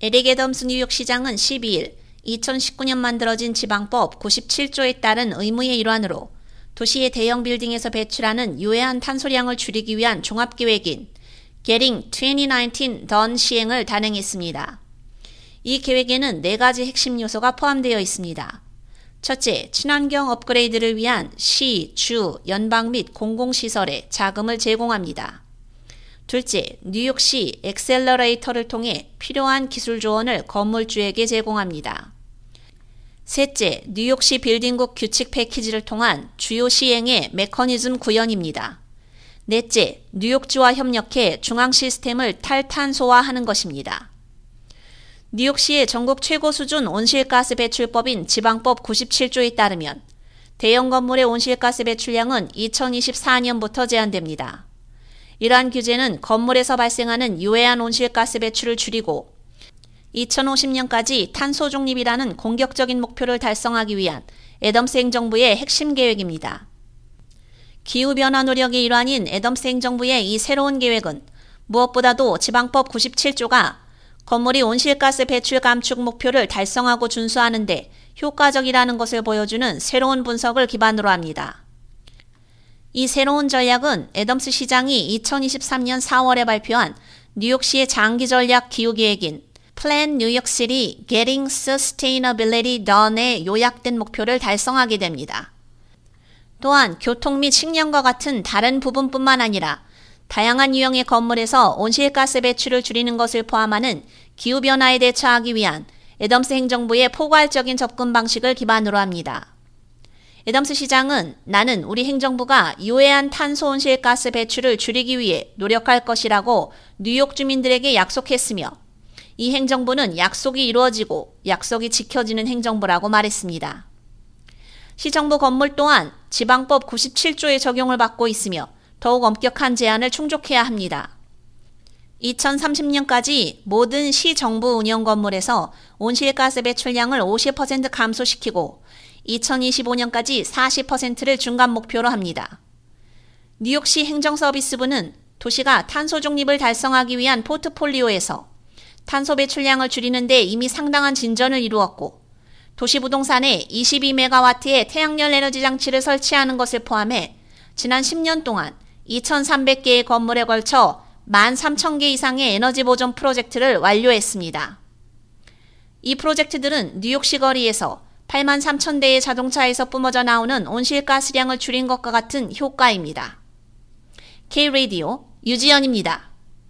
에릭 애덤스 뉴욕시장은 12일 2019년 만들어진 지방법 97조에 따른 의무의 일환으로 도시의 대형 빌딩에서 배출하는 유해한 탄소량을 줄이기 위한 종합계획인 Getting 2019 Done 시행을 단행했습니다. 이 계획에는 네 가지 핵심 요소가 포함되어 있습니다. 첫째, 친환경 업그레이드를 위한 시, 주, 연방 및 공공시설에 자금을 제공합니다. 둘째, 뉴욕시 엑셀러레이터를 통해 필요한 기술 조언을 건물주에게 제공합니다. 셋째, 뉴욕시 빌딩국 규칙 패키지를 통한 주요 시행의 메커니즘 구현입니다. 넷째, 뉴욕주와 협력해 중앙 시스템을 탈탄소화하는 것입니다. 뉴욕시의 전국 최고 수준 온실가스 배출법인 지방법 97조에 따르면 대형 건물의 온실가스 배출량은 2024년부터 제한됩니다. 이러한 규제는 건물에서 발생하는 유해한 온실가스 배출을 줄이고 2050년까지 탄소 중립이라는 공격적인 목표를 달성하기 위한 애덤스 행정부의 핵심 계획입니다. 기후변화 노력의 일환인 애덤스 행정부의 이 새로운 계획은 무엇보다도 지방법 97조가 건물이 온실가스 배출 감축 목표를 달성하고 준수하는데 효과적이라는 것을 보여주는 새로운 분석을 기반으로 합니다. 이 새로운 전략은 애덤스 시장이 2023년 4월에 발표한 뉴욕시의 장기 전략 기후 계획인 Plan New York City Getting Sustainability Done의 요약된 목표를 달성하게 됩니다. 또한 교통 및 식량과 같은 다른 부분뿐만 아니라 다양한 유형의 건물에서 온실가스 배출을 줄이는 것을 포함하는 기후변화에 대처하기 위한 애덤스 행정부의 포괄적인 접근 방식을 기반으로 합니다. 애덤스 시장은 나는 우리 행정부가 유해한 탄소 온실가스 배출을 줄이기 위해 노력할 것이라고 뉴욕 주민들에게 약속했으며 이 행정부는 약속이 이루어지고 약속이 지켜지는 행정부라고 말했습니다. 시정부 건물 또한 지방법 97조의 적용을 받고 있으며 더욱 엄격한 제한을 충족해야 합니다. 2030년까지 모든 시정부 운영 건물에서 온실가스 배출량을 50% 감소시키고 2025년까지 40%를 중간 목표로 합니다. 뉴욕시 행정서비스부는 도시가 탄소 중립을 달성하기 위한 포트폴리오에서 탄소 배출량을 줄이는데 이미 상당한 진전을 이루었고 도시 부동산에 22메가와트의 태양열 에너지 장치를 설치하는 것을 포함해 지난 10년 동안 2,300개의 건물에 걸쳐 13,000개 이상의 에너지 보존 프로젝트를 완료했습니다. 이 프로젝트들은 뉴욕시 거리에서 8만 3천 대의 자동차에서 뿜어져 나오는 온실가스량을 줄인 것과 같은 효과입니다. K-Radio 유지연입니다.